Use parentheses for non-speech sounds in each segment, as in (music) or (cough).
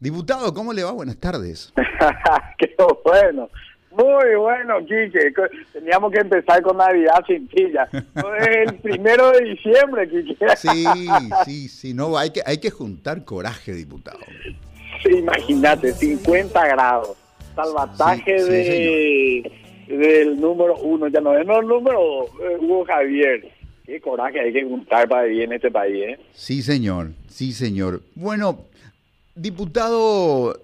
Diputado, ¿cómo le va? Buenas tardes. (laughs) Qué bueno. Muy bueno, Quique. Teníamos que empezar con Navidad sin. Es el (laughs) primero de diciembre, Quique. Sí, sí, sí. No, hay que, hay que juntar coraje, diputado. Sí, imagínate, 50 grados. Salvataje de, del número uno. Ya no es el número eh, Hugo Javier. Qué coraje hay que juntar para vivir en este país, ¿eh? Sí, señor. Sí, señor. Bueno, diputado,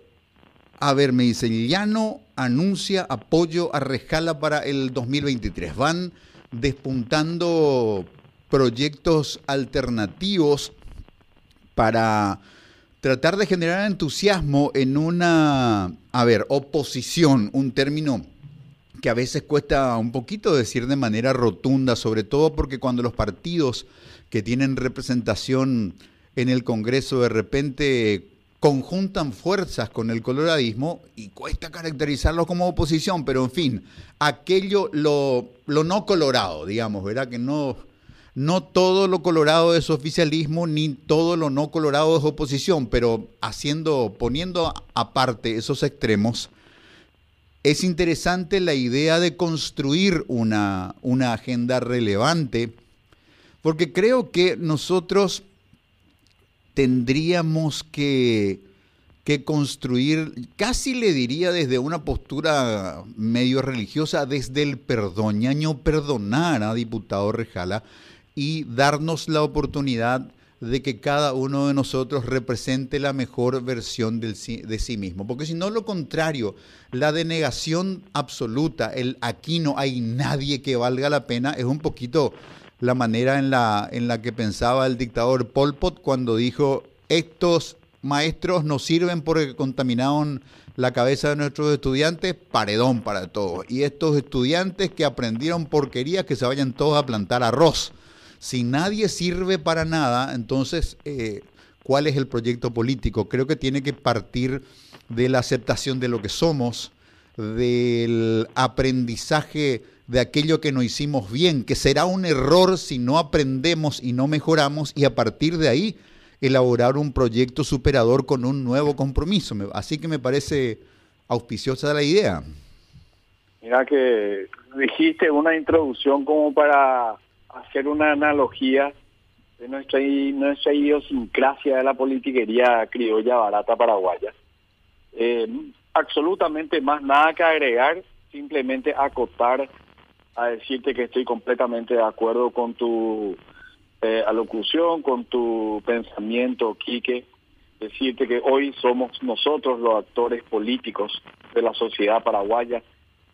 a ver, me dice, Llano anuncia apoyo a Rejala para el 2023. Van despuntando proyectos alternativos para tratar de generar entusiasmo en una, a ver, oposición, un término que a veces cuesta un poquito decir de manera rotunda, sobre todo porque cuando los partidos que tienen representación en el Congreso de repente conjuntan fuerzas con el coloradismo y cuesta caracterizarlo como oposición, pero en fin, aquello, lo, lo no colorado, digamos, ¿verdad? Que no, no todo lo colorado es oficialismo, ni todo lo no colorado es oposición, pero haciendo, poniendo aparte esos extremos, es interesante la idea de construir una, una agenda relevante, porque creo que nosotros tendríamos que, que, construir, casi le diría desde una postura medio religiosa, desde el perdón, perdonar a diputado Rejala y darnos la oportunidad de que cada uno de nosotros represente la mejor versión de sí mismo. Porque si no, lo contrario, la denegación absoluta, el aquí no hay nadie que valga la pena, es un poquito la manera en la, en la que pensaba el dictador Pol Pot cuando dijo, estos maestros nos sirven porque contaminaron la cabeza de nuestros estudiantes, paredón para todos. Y estos estudiantes que aprendieron porquerías, que se vayan todos a plantar arroz si nadie sirve para nada, entonces, eh, ¿cuál es el proyecto político? Creo que tiene que partir de la aceptación de lo que somos, del aprendizaje de aquello que no hicimos bien, que será un error si no aprendemos y no mejoramos, y a partir de ahí elaborar un proyecto superador con un nuevo compromiso. Así que me parece auspiciosa la idea. Mira que dijiste una introducción como para hacer una analogía de nuestra, nuestra idiosincrasia de la politiquería criolla barata paraguaya. Eh, absolutamente más nada que agregar, simplemente acotar a decirte que estoy completamente de acuerdo con tu eh, alocución, con tu pensamiento, Quique. Decirte que hoy somos nosotros los actores políticos de la sociedad paraguaya,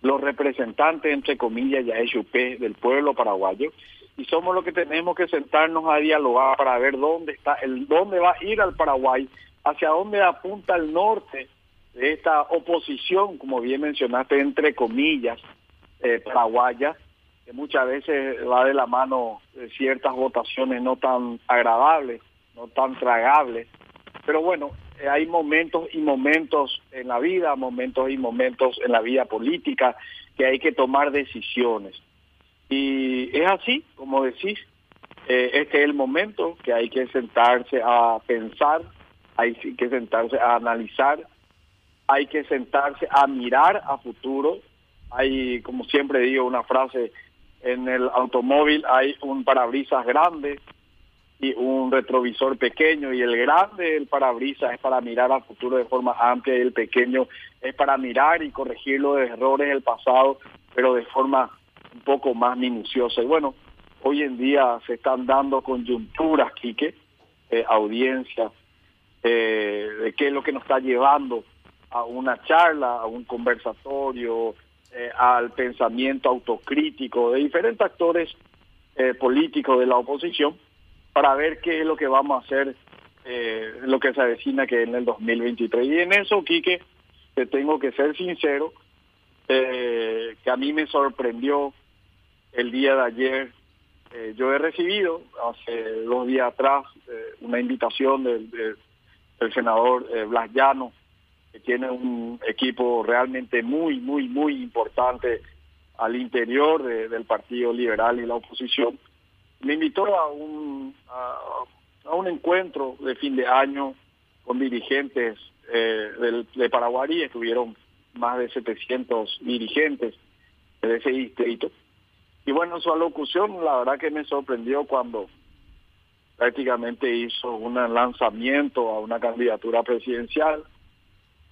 los representantes, entre comillas, ya SUP del pueblo paraguayo, y somos los que tenemos que sentarnos a dialogar para ver dónde está, el dónde va a ir al Paraguay, hacia dónde apunta el norte de esta oposición, como bien mencionaste, entre comillas, eh, paraguaya, que muchas veces va de la mano de ciertas votaciones no tan agradables, no tan tragables. Pero bueno, eh, hay momentos y momentos en la vida, momentos y momentos en la vida política que hay que tomar decisiones. Y es así, como decís, eh, este es el momento que hay que sentarse a pensar, hay que sentarse a analizar, hay que sentarse a mirar a futuro. Hay, como siempre digo, una frase, en el automóvil hay un parabrisas grande y un retrovisor pequeño y el grande el parabrisas es para mirar a futuro de forma amplia y el pequeño es para mirar y corregir los errores del pasado, pero de forma un poco más minuciosa. Y bueno, hoy en día se están dando coyunturas, Quique, eh, audiencia, eh, de qué es lo que nos está llevando a una charla, a un conversatorio, eh, al pensamiento autocrítico de diferentes actores eh, políticos de la oposición para ver qué es lo que vamos a hacer, lo que se avecina que en el 2023. Y en eso, Quique, te tengo que ser sincero, que a mí me sorprendió el día de ayer. Eh, yo he recibido hace dos días atrás eh, una invitación del, del, senador eh, Blas Llano, que tiene un equipo realmente muy, muy, muy importante al interior del Partido Liberal y la oposición. Me invitó a un, a, un encuentro de fin de año con dirigentes eh, de Paraguay estuvieron más de 700 dirigentes de ese distrito. Y bueno, su alocución la verdad que me sorprendió cuando prácticamente hizo un lanzamiento a una candidatura presidencial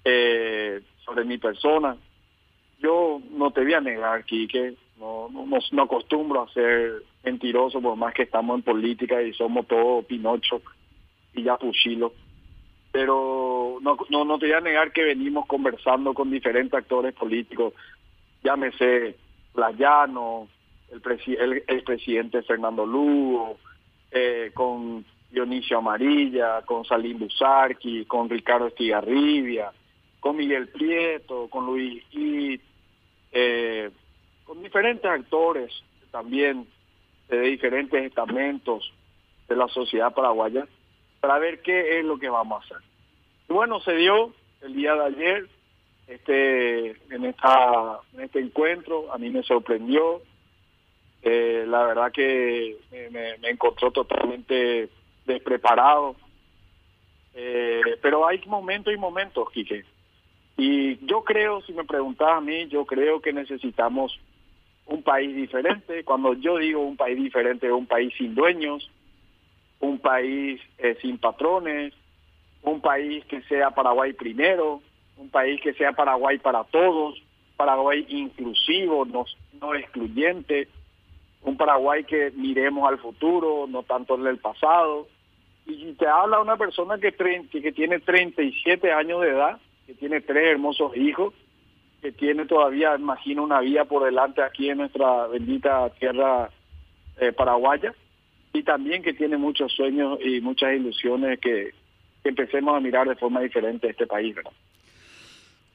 eh, sobre mi persona. Yo no te voy a negar, Quique, no, no, no acostumbro a ser mentiroso por más que estamos en política y somos todos Pinocho y ya Puchilo. Pero no, no, no te voy a negar que venimos conversando con diferentes actores políticos, llámese Playano, el, el, presidente Fernando Lugo, eh, con Dionisio Amarilla, con Salim Busarqui, con Ricardo Estigarribia, con Miguel Prieto, con Luis y eh, con diferentes actores también de diferentes estamentos de la sociedad paraguaya para ver qué es lo que vamos a hacer. Y bueno, se dio el día de ayer este en esta en este encuentro, a mí me sorprendió, eh, la verdad que me, encontró totalmente despreparado, eh, pero hay momentos y momentos, Quique. Y yo creo, si me preguntas a mí, yo creo que necesitamos un país diferente. Cuando yo digo un país diferente, un país sin dueños, un país eh, sin patrones, un país que sea Paraguay primero, un país que sea Paraguay para todos, Paraguay inclusivo, no, no excluyente, un Paraguay que miremos al futuro, no tanto en el pasado. Y te habla una persona que, que tiene 37 años de edad, que tiene tres hermosos hijos, que tiene todavía, imagino, una vida por delante aquí en nuestra bendita tierra eh, paraguaya y también que tiene muchos sueños y muchas ilusiones que, empecemos a mirar de forma diferente este país.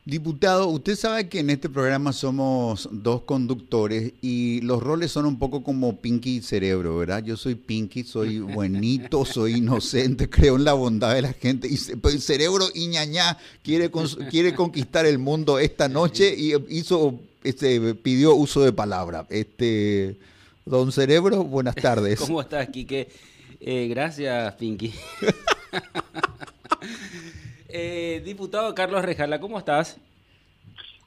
Diputado, usted sabe que en este programa somos dos conductores y los roles son un poco como Pinky y Cerebro, ¿verdad? Yo soy Pinky, soy (laughs) buenito, soy inocente, creo en la bondad de la gente y pues, Cerebro y ñañá quiere, quiere conquistar el mundo esta noche y hizo, este, pidió uso de palabra. Este, don Cerebro, buenas (laughs) tardes. ¿Cómo estás, Quique? Eh, gracias, Pinky. (laughs) Eh, diputado Carlos Rejala, ¿cómo estás?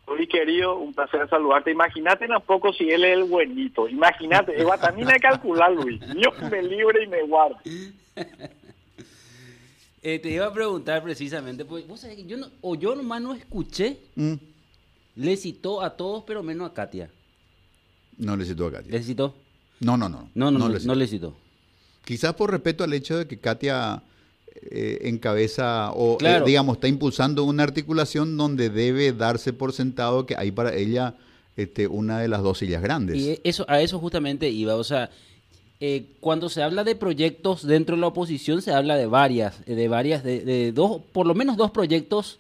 Muy querido, un placer saludarte. Imagínate poco si él es el buenito. Imagínate, también hay que calcular, Luis. Dios me libre y me guarde. (laughs) Eh, te iba a preguntar precisamente, pues, yo no, o yo nomás no escuché, mm. le citó a todos, pero menos a Katia. No le citó a Katia. ¿Le citó? No, no, no. No, no, no, no le citó. Quizás por respeto al hecho de que Katia eh, encabeza o, eh, digamos, está impulsando una articulación donde debe darse por sentado que hay para ella este, una de las dos sillas grandes. Y eso, a eso justamente iba, o sea, eh, cuando se habla de proyectos dentro de la oposición, se habla de varias, de varias, de, dos, por lo menos dos proyectos,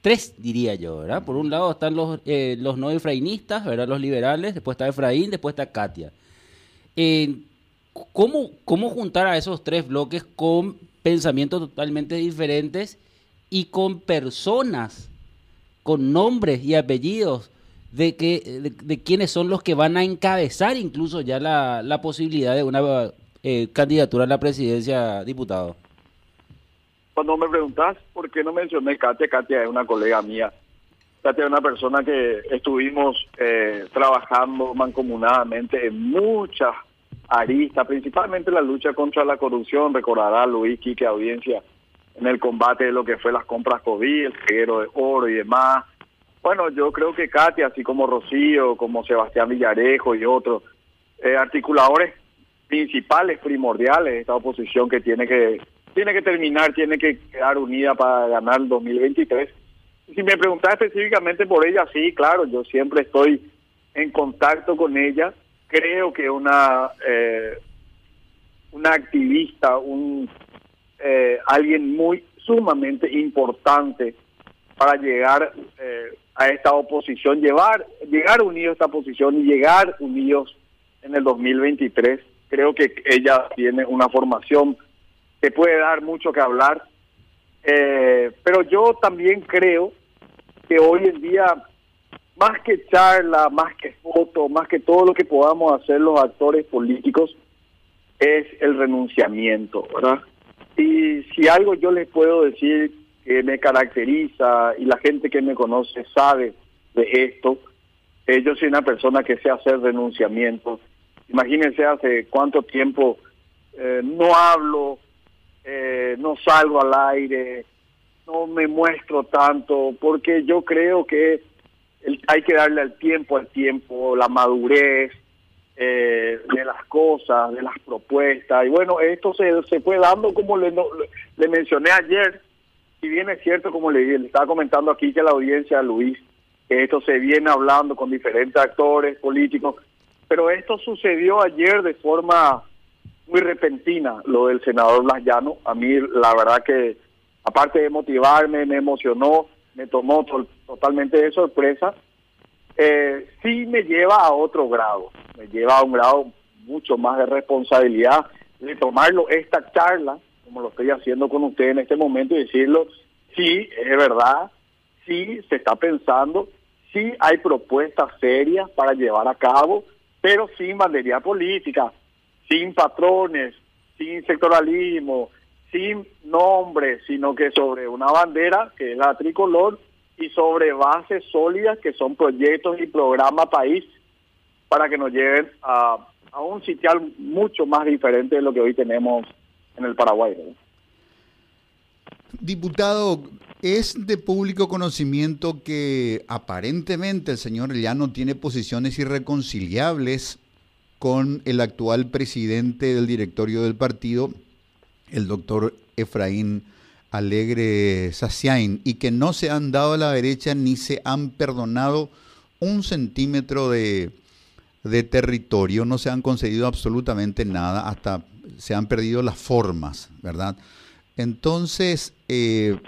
tres diría yo, ¿verdad? Por un lado están los, los no efrainistas, ¿verdad? Los liberales, después está Efraín, después está Katia. ¿cómo, ¿Cómo juntar a esos tres bloques con pensamientos totalmente diferentes y con personas, con nombres y apellidos de, que, de, quienes son los que van a encabezar incluso ya la, la posibilidad de una eh, candidatura a la presidencia, diputado. Cuando me preguntas por qué no mencioné Katia, Katia es una colega mía. Katia es una persona que estuvimos eh, trabajando mancomunadamente en muchas arista, principalmente la lucha contra la corrupción, recordará Luis Quique Audiencia en el combate de lo que fue las compras COVID, el reguero de oro y demás. Bueno, yo creo que Katia, así como Rocío, como Sebastián Villarejo y otros eh, articuladores principales, primordiales de esta oposición que tiene que tiene que terminar, tiene que quedar unida para ganar el 2023. Si me preguntas específicamente por ella, sí, claro, yo siempre estoy en contacto con ella creo que una eh, una activista, un eh, alguien muy sumamente importante para llegar eh, a esta oposición, llevar llegar unidos a esta oposición y llegar unidos en el 2023. Creo que ella tiene una formación que puede dar mucho que hablar, pero yo también creo que hoy en día más que charla, más que foto, más que todo lo que podamos hacer los actores políticos, es el renunciamiento, ¿verdad? Y si algo yo les puedo decir que me caracteriza y la gente que me conoce sabe de esto. Eh, yo soy una persona que sé hacer renunciamientos. Imagínense hace cuánto tiempo eh, no hablo, eh, no salgo al aire, no me muestro tanto, porque yo creo que hay que darle el tiempo al tiempo, la madurez eh, de las cosas, de las propuestas. Y bueno, esto se, se fue dando como le, mencioné ayer, si bien es cierto, como le, le estaba comentando aquí que la audiencia, Luis, que esto se viene hablando con diferentes actores políticos, pero esto sucedió ayer de forma muy repentina, lo del senador Blas. A mí, la verdad que, aparte de motivarme, me emocionó, me tomó totalmente de sorpresa. Eh, sí me lleva a otro grado, me lleva a un grado mucho más de responsabilidad de tomarlo esta charla, como lo estoy haciendo con usted en este momento, y decirlo, sí, es verdad, sí se está pensando, sí hay propuestas serias para llevar a cabo, pero sin bandería política, sin patrones, sin sectoralismo, sin nombre, sino que sobre una bandera que es la tricolor y sobre bases sólidas que son proyectos y programa país para que nos lleven a, a un sitial mucho más diferente de lo que hoy tenemos en el Paraguay. Diputado, es de público conocimiento que aparentemente el señor Llano tiene posiciones irreconciliables con el actual presidente del directorio del partido, el doctor Efraín Alegre Saciain, y que no se han dado a la derecha ni se han perdonado un centímetro de, territorio, no se han concedido absolutamente nada, hasta se han perdido las formas, ¿verdad? Entonces, eh,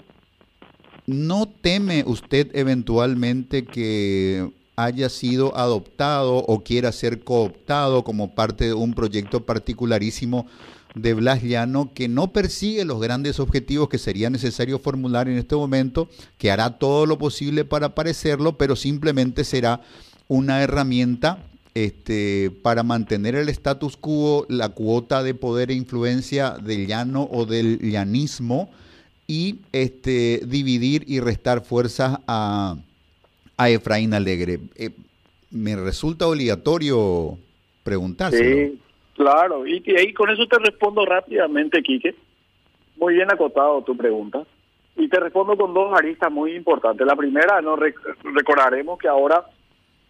¿no teme usted eventualmente que haya sido adoptado o quiera ser cooptado como parte de un proyecto particularísimo de Blas Llano que no persigue los grandes objetivos que sería necesario formular en este momento, que hará todo lo posible para parecerlo, pero simplemente será una herramienta este, para mantener el status quo, la cuota de poder e influencia del llano o del llanismo y este, dividir y restar fuerzas a, a Efraín Alegre. Eh, me resulta obligatorio preguntarse. Sí, claro, y, con eso te respondo rápidamente, Quique. Muy bien acotado tu pregunta. Y te respondo con dos aristas muy importantes. La primera, no recordaremos que ahora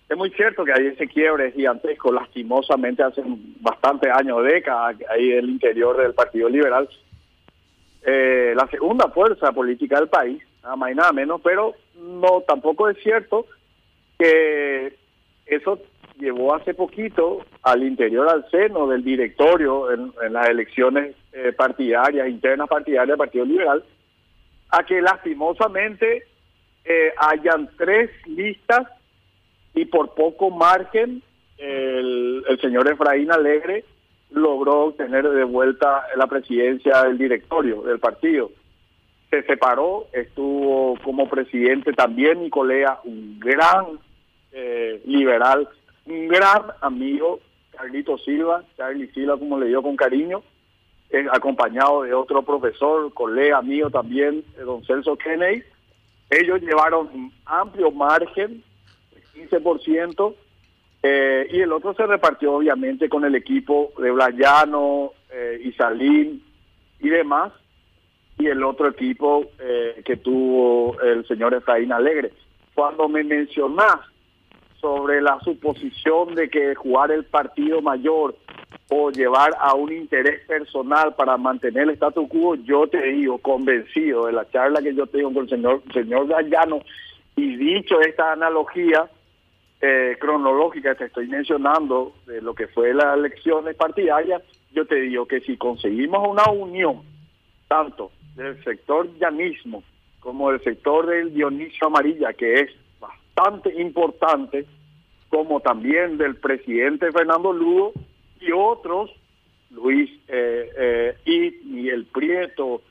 es muy cierto que hay ese quiebre gigantesco, lastimosamente hace bastantes años, décadas, ahí en el interior del Partido Liberal. Eh, la segunda fuerza política del país, nada más y nada menos, pero no, tampoco es cierto que eso llevó hace poquito al interior, al seno del directorio en, las elecciones eh, partidarias, internas partidarias del Partido Liberal, a que lastimosamente eh, hayan tres listas y por poco margen el, el señor Efraín Alegre logró obtener de vuelta la presidencia del directorio del partido. Se separó, estuvo como presidente también Nicolea, un gran eh, liberal, un gran amigo, Carlito Silva, Charlie Silva como le dio con cariño, eh, acompañado de otro profesor, colega mío también, eh, don Celso Kennedy. Ellos llevaron un amplio margen, 15%, y el otro se repartió obviamente con el equipo de Blayano, Isalín y demás y el otro equipo eh, que tuvo el señor Efraín Alegre. Cuando me mencionás sobre la suposición de que jugar el partido mayor o llevar a un interés personal para mantener el status quo, yo te digo, convencido de la charla que yo tengo con el señor, señor Gallano, y dicho esta analogía eh, cronológica que estoy mencionando de lo que fue las elecciones partidarias, yo te digo que si conseguimos una unión, tanto del sector llanismo como del sector del Dionisio Amarilla, que es bastante importante, como también del presidente Fernando Lugo y otros, Luis eh, eh, y el Prieto,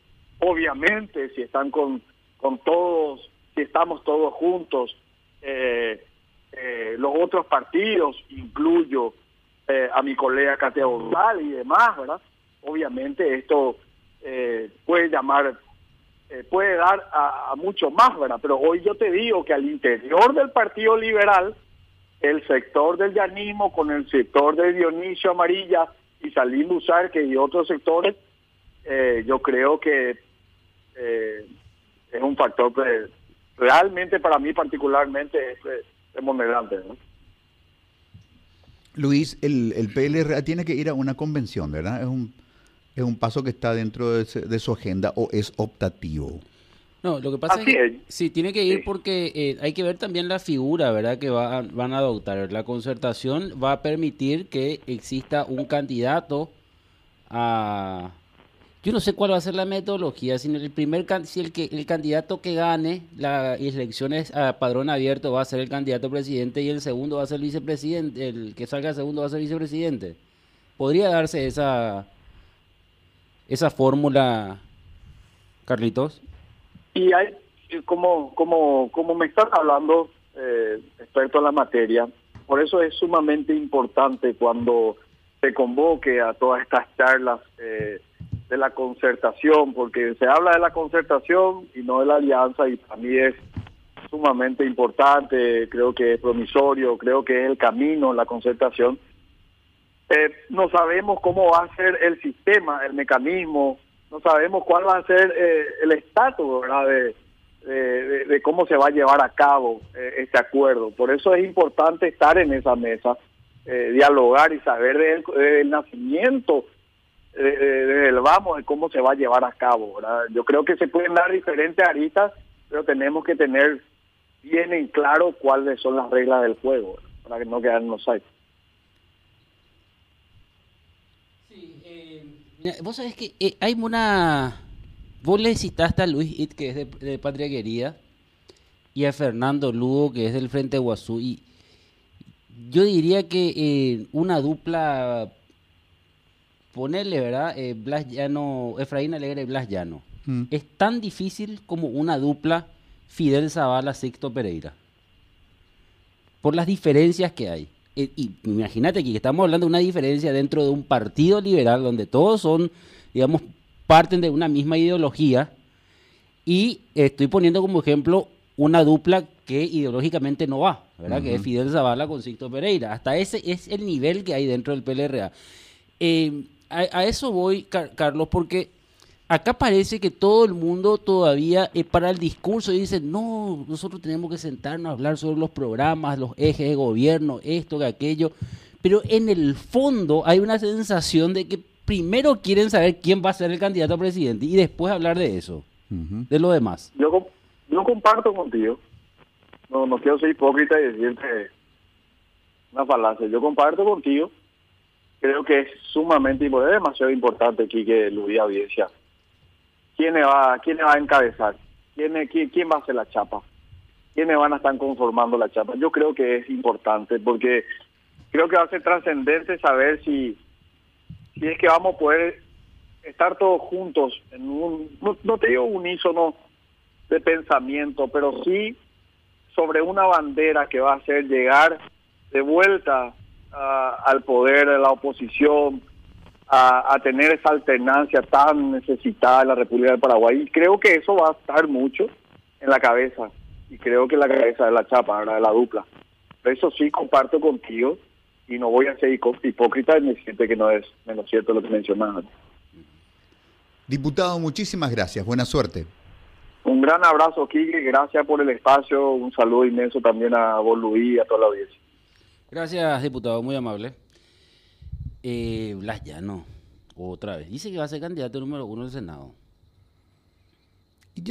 obviamente si están con, con todos, si estamos todos juntos, eh, los otros partidos, incluyo a mi colega Cateo y demás, ¿verdad? Obviamente esto eh, puede llamar eh, puede dar a, mucho más, ¿verdad? Pero hoy yo te digo que al interior del Partido Liberal, el sector del llanismo con el sector de Dionisio Amarilla y Salim Busarque y otros sectores, eh, yo creo que eh, es un factor que realmente para mí particularmente es, es moderante, ¿no? Luis, el, el PLRA tiene que ir a una convención, ¿verdad? Es un, es un paso que está dentro de, su agenda o es optativo. No, lo que pasa es que sí, tiene que ir porque eh, hay que ver también la figura, ¿verdad? Que va, van a adoptar. La concertación va a permitir que exista un candidato a, yo no sé cuál va a ser la metodología, si el primer si el que el candidato que gane las elecciones a padrón abierto va a ser el candidato presidente y el segundo va a ser el vicepresidente, el que salga segundo va a ser vicepresidente. Podría darse esa esa fórmula, Carlitos. Y hay como como como me están hablando eh, experto en la materia, por eso es sumamente importante cuando se convoque a todas estas charlas. Eh, de la concertación, porque se habla de la concertación y no de la alianza y para mí es sumamente importante, creo que es promisorio, creo que es el camino, la concertación. Eh, no sabemos cómo va a ser el sistema, el mecanismo, no sabemos cuál va a ser eh, el estatus De, de, cómo se va a llevar a cabo eh, este acuerdo. Por eso es importante estar en esa mesa, dialogar y saber del, del nacimiento desde el vamos de cómo se va a llevar a cabo. ¿verdad? Yo creo que se pueden dar diferentes aristas, pero tenemos que tener bien en claro cuáles son las reglas del juego, para que no quedarnos ahí. Sí, vos sabés que eh, hay una... Vos le citaste a Luis It, que es de, de Patria Querida, y a Fernando Lugo, que es del Frente Guazú, y yo diría que eh, una dupla ponerle, ¿verdad? Eh, Blas Llano, Efraín Alegre y Blas Llano. Mm. Es tan difícil como una dupla Fidel Zavala, Sixto Pereira. Por las diferencias que hay. Eh, y imagínate que estamos hablando de una diferencia dentro de un partido liberal donde todos son, digamos, parten de una misma ideología. Y estoy poniendo como ejemplo una dupla que ideológicamente no va, ¿verdad? Que es Fidel Zavala con Sixto Pereira. Hasta ese es el nivel que hay dentro del PLRA. Eh, a, eso voy, Carlos, porque acá parece que todo el mundo todavía es para el discurso y dice, no, nosotros tenemos que sentarnos a hablar sobre los programas, los ejes de gobierno, esto, que aquello. Pero en el fondo hay una sensación de que primero quieren saber quién va a ser el candidato a presidente y después hablar de eso, de lo demás. Yo, yo comparto contigo. No, no quiero ser hipócrita y decirte una falacia. Yo comparto contigo creo que es sumamente importante, es demasiado importante aquí que lo audiencia. ¿Quién va, quién va a encabezar? ¿Quién, quién, ¿Quién va a hacer la chapa? ¿Quiénes van a estar conformando la chapa? Yo creo que es importante porque creo que va a ser trascendente saber si, si es que vamos a poder estar todos juntos en un, no, no te digo unísono de pensamiento, pero sí sobre una bandera que va a hacer llegar de vuelta al poder de la oposición, a, tener esa alternancia tan necesitada en la República del Paraguay. Y creo que eso va a estar mucho en la cabeza, y creo que la cabeza de la chapa, de la dupla. Eso sí comparto contigo y no voy a ser hipócrita en decirte que no es menos cierto lo que mencionabas. Diputado, muchísimas gracias. Buena suerte. Un gran abrazo, Kike. Gracias por el espacio. Un saludo inmenso también a vos, Luis, y a toda la audiencia. Gracias, diputado, muy amable. Eh, Blas no, otra vez. Dice que va a ser candidato número uno del Senado.